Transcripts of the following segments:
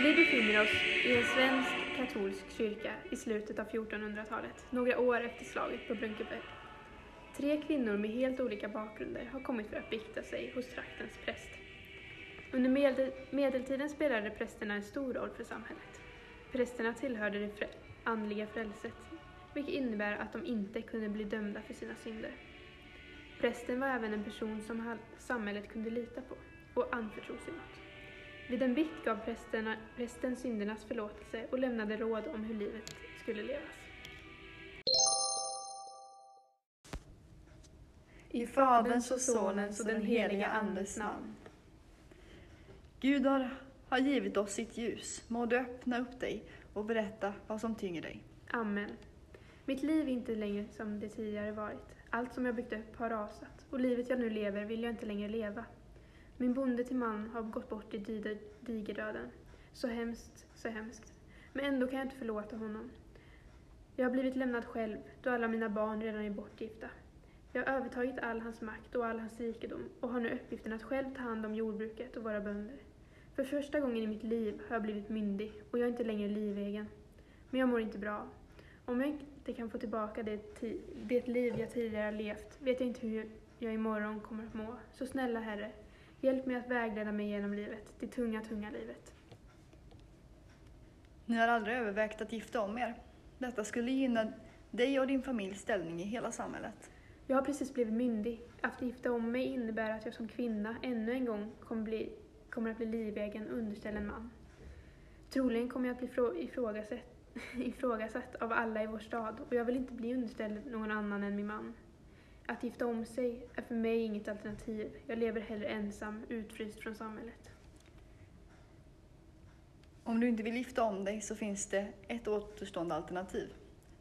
Vi befinner oss i en svensk katolsk kyrka i slutet av 1400-talet, några år efter slaget på Brunkeberg. Tre kvinnor med helt olika bakgrunder har kommit för att bikta sig hos traktens präst. Under medel medeltiden spelade prästerna en stor roll för samhället. Prästerna tillhörde det frä andliga frälset, vilket innebär att de inte kunde bli dömda för sina synder. Prästen var även en person som samhället kunde lita på och anförtro sig åt. Vid en bikt gav prästerna, prästen syndernas förlåtelse och lämnade råd om hur livet skulle levas. I Faderns och Sonens och den heliga Andes namn. Gud har, har givit oss sitt ljus. Må du öppna upp dig och berätta vad som tynger dig. Amen. Mitt liv är inte längre som det tidigare varit. Allt som jag byggt upp har rasat och livet jag nu lever vill jag inte längre leva. Min bonde till man har gått bort i digerdöden. Så hemskt, så hemskt. Men ändå kan jag inte förlåta honom. Jag har blivit lämnad själv, då alla mina barn redan är bortgifta. Jag har övertagit all hans makt och all hans rikedom och har nu uppgiften att själv ta hand om jordbruket och våra bönder. För första gången i mitt liv har jag blivit myndig och jag är inte längre livegen. Men jag mår inte bra. Om jag inte kan få tillbaka det, det liv jag tidigare har levt vet jag inte hur jag imorgon kommer att må. Så snälla Herre, hjälp mig att vägleda mig genom livet, det tunga, tunga livet. Ni har aldrig övervägt att gifta om er. Detta skulle gynna dig och din familjs ställning i hela samhället. Jag har precis blivit myndig. Att gifta om mig innebär att jag som kvinna ännu en gång kommer, bli, kommer att bli livegen underställd en man. Troligen kommer jag att bli ifrågasatt, ifrågasatt av alla i vår stad och jag vill inte bli underställd någon annan än min man. Att gifta om sig är för mig inget alternativ. Jag lever hellre ensam, utfryst från samhället. Om du inte vill gifta om dig så finns det ett återstående alternativ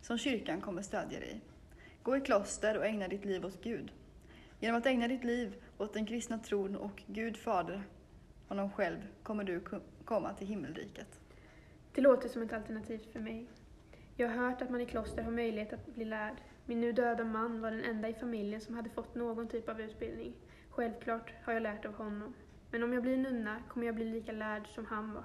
som kyrkan kommer stödja dig i. Gå i kloster och ägna ditt liv åt Gud. Genom att ägna ditt liv åt den kristna tron och Gud Fader, honom själv, kommer du komma till himmelriket. Det låter som ett alternativ för mig. Jag har hört att man i kloster har möjlighet att bli lärd. Min nu döda man var den enda i familjen som hade fått någon typ av utbildning. Självklart har jag lärt av honom. Men om jag blir nunna kommer jag bli lika lärd som han var.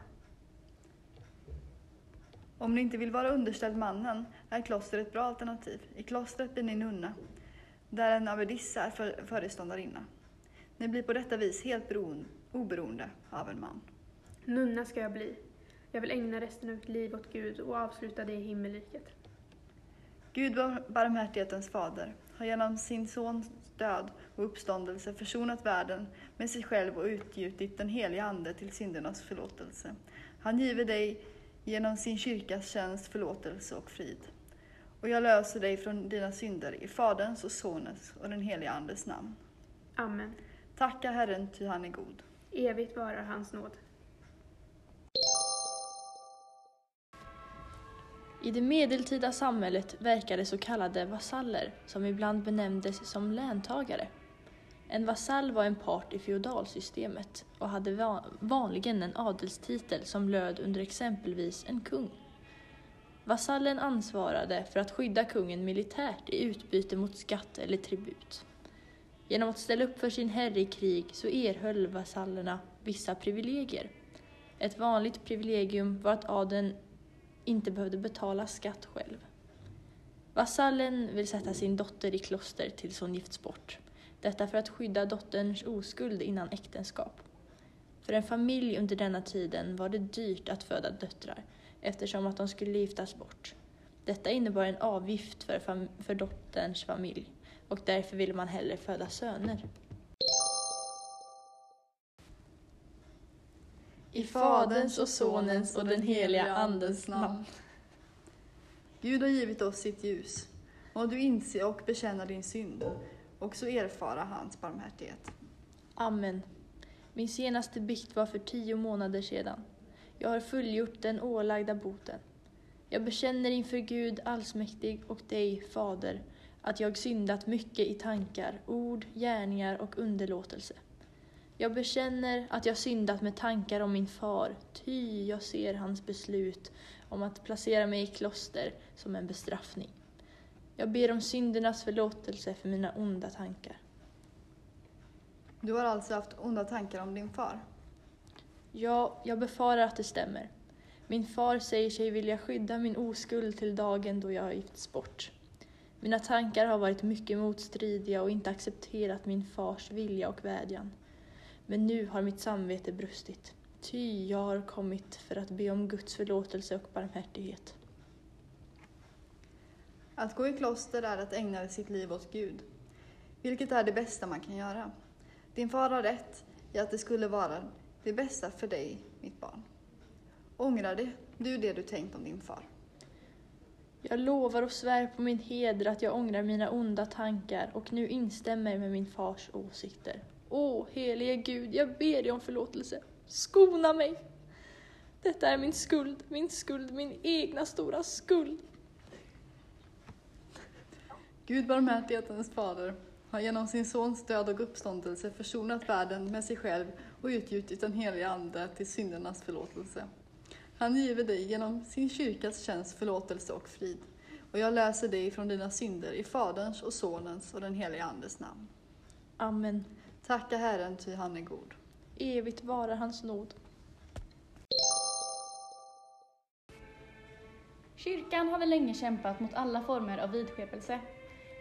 Om ni inte vill vara underställd mannen är kloster ett bra alternativ. I klostret blir ni nunna, där en abbedissa är för, föreståndarinna. Ni blir på detta vis helt beroende, oberoende av en man. Nunna ska jag bli. Jag vill ägna resten av mitt liv åt Gud och avsluta det i himmelriket. Gud, barmhärtighetens fader, har genom sin sons död och uppståndelse försonat världen med sig själv och utgjutit den heliga Ande till syndernas förlåtelse. Han giver dig genom sin kyrkas tjänst förlåtelse och frid. Och jag löser dig från dina synder i Faderns och Sonens och den heliga Andes namn. Amen. Tacka Herren, ty han är god. Evigt varar hans nåd. I det medeltida samhället verkade så kallade vasaller, som ibland benämndes som läntagare. En vasall var en part i feodalsystemet och hade vanligen en adelstitel som löd under exempelvis en kung. Vasallen ansvarade för att skydda kungen militärt i utbyte mot skatt eller tribut. Genom att ställa upp för sin herre i krig så erhöll vasallerna vissa privilegier. Ett vanligt privilegium var att adeln inte behövde betala skatt själv. Vasallen vill sätta sin dotter i kloster tills hon gifts bort. Detta för att skydda dotterns oskuld innan äktenskap. För en familj under denna tiden var det dyrt att föda döttrar eftersom att de skulle giftas bort. Detta innebar en avgift för, för dotterns familj och därför ville man hellre föda söner. I Faderns och Sonens och den heliga Andens namn. Gud har givit oss sitt ljus. Må du inse och bekänna din synd och så erfara hans barmhärtighet. Amen. Min senaste bikt var för tio månader sedan. Jag har fullgjort den ålagda boten. Jag bekänner inför Gud allsmäktig och dig, Fader, att jag syndat mycket i tankar, ord, gärningar och underlåtelse. Jag bekänner att jag syndat med tankar om min far, ty jag ser hans beslut om att placera mig i kloster som en bestraffning. Jag ber om syndernas förlåtelse för mina onda tankar. Du har alltså haft onda tankar om din far? Ja, jag befarar att det stämmer. Min far säger sig vilja skydda min oskuld till dagen då jag har gifts bort. Mina tankar har varit mycket motstridiga och inte accepterat min fars vilja och vädjan. Men nu har mitt samvete brustit. Ty jag har kommit för att be om Guds förlåtelse och barmhärtighet. Att gå i kloster är att ägna sitt liv åt Gud, vilket är det bästa man kan göra. Din far har rätt i att det skulle vara det bästa för dig, mitt barn. Ångrar det, du det du tänkt om din far? Jag lovar och svär på min heder att jag ångrar mina onda tankar och nu instämmer med min fars åsikter. Åh, helige Gud, jag ber dig om förlåtelse. Skona mig! Detta är min skuld, min skuld, min egna stora skuld. Gud barmhärtighetens fader har genom sin sons död och uppståndelse försonat världen med sig själv och utgjutit den heliga Ande till syndernas förlåtelse. Han giver dig genom sin kyrkas tjänst förlåtelse och frid. Och jag läser dig från dina synder i Faderns och Sonens och den heliga Andes namn. Amen. Tacka Herren, ty han är god. Evigt vara hans nåd. Kyrkan hade länge kämpat mot alla former av vidskepelse.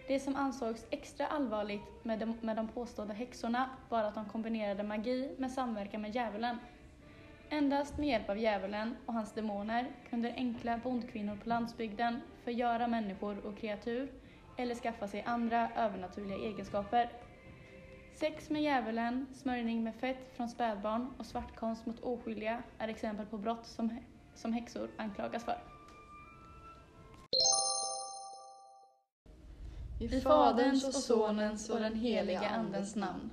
Det som ansågs extra allvarligt med de, med de påstådda häxorna var att de kombinerade magi med samverkan med djävulen. Endast med hjälp av djävulen och hans demoner kunde enkla bondkvinnor på landsbygden förgöra människor och kreatur eller skaffa sig andra övernaturliga egenskaper. Sex med djävulen, smörjning med fett från spädbarn och svartkonst mot oskyldiga är exempel på brott som, som häxor anklagas för. I Faderns och Sonens och den helige Andens namn.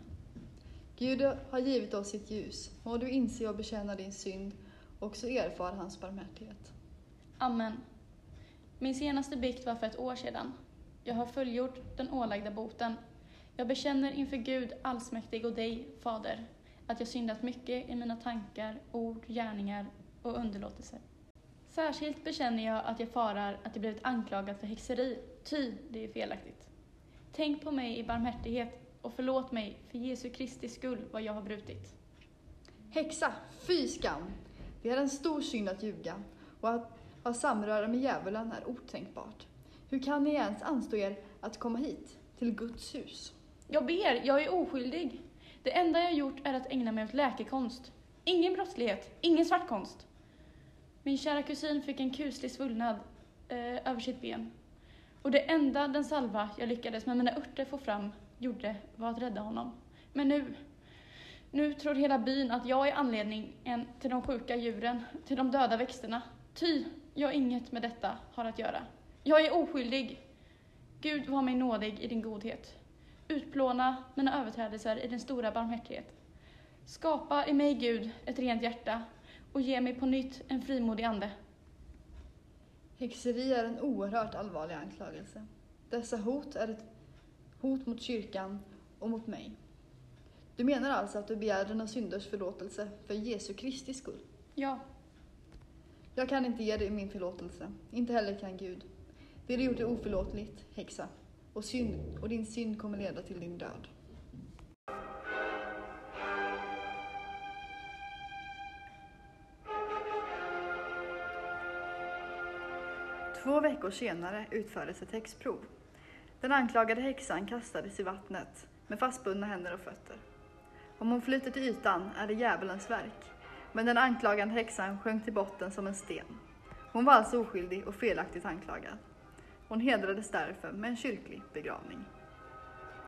Gud har givit oss sitt ljus. Må du inse och bekänna din synd och så erfara hans barmhärtighet. Amen. Min senaste bikt var för ett år sedan. Jag har fullgjort den ålagda boten. Jag bekänner inför Gud allsmäktig och dig, Fader, att jag syndat mycket i mina tankar, ord, gärningar och underlåtelser. Särskilt bekänner jag att jag farar att jag blivit anklagad för häxeri, ty det är felaktigt. Tänk på mig i barmhärtighet och förlåt mig för Jesu Kristi skull vad jag har brutit. Häxa, fy skam! Det är en stor synd att ljuga och att ha samröre med djävulen är otänkbart. Hur kan ni ens anstå er att komma hit, till Guds hus? Jag ber, jag är oskyldig. Det enda jag gjort är att ägna mig åt läkekonst. Ingen brottslighet, ingen svartkonst. Min kära kusin fick en kuslig svullnad eh, över sitt ben. Och det enda den salva jag lyckades med mina örter få fram gjorde var att rädda honom. Men nu, nu tror hela byn att jag är anledningen till de sjuka djuren, till de döda växterna. Ty jag inget med detta har att göra. Jag är oskyldig. Gud var mig nådig i din godhet. Utplåna mina överträdelser i din stora barmhärtighet. Skapa i mig, Gud, ett rent hjärta och ge mig på nytt en frimodig ande. Häxeri är en oerhört allvarlig anklagelse. Dessa hot är ett hot mot kyrkan och mot mig. Du menar alltså att du begär dina synders förlåtelse för Jesu Kristi skull? Ja, Jag kan inte ge dig min förlåtelse, inte heller kan Gud. Det du gjort är oförlåtligt, häxa, och, synd, och din synd kommer leda till din död. Två veckor senare utfördes ett häxprov. Den anklagade häxan kastades i vattnet med fastbundna händer och fötter. Om hon flyter till ytan är det djävulens verk, men den anklagande häxan sjönk till botten som en sten. Hon var alltså oskyldig och felaktigt anklagad. Hon hedrades därför med en kyrklig begravning.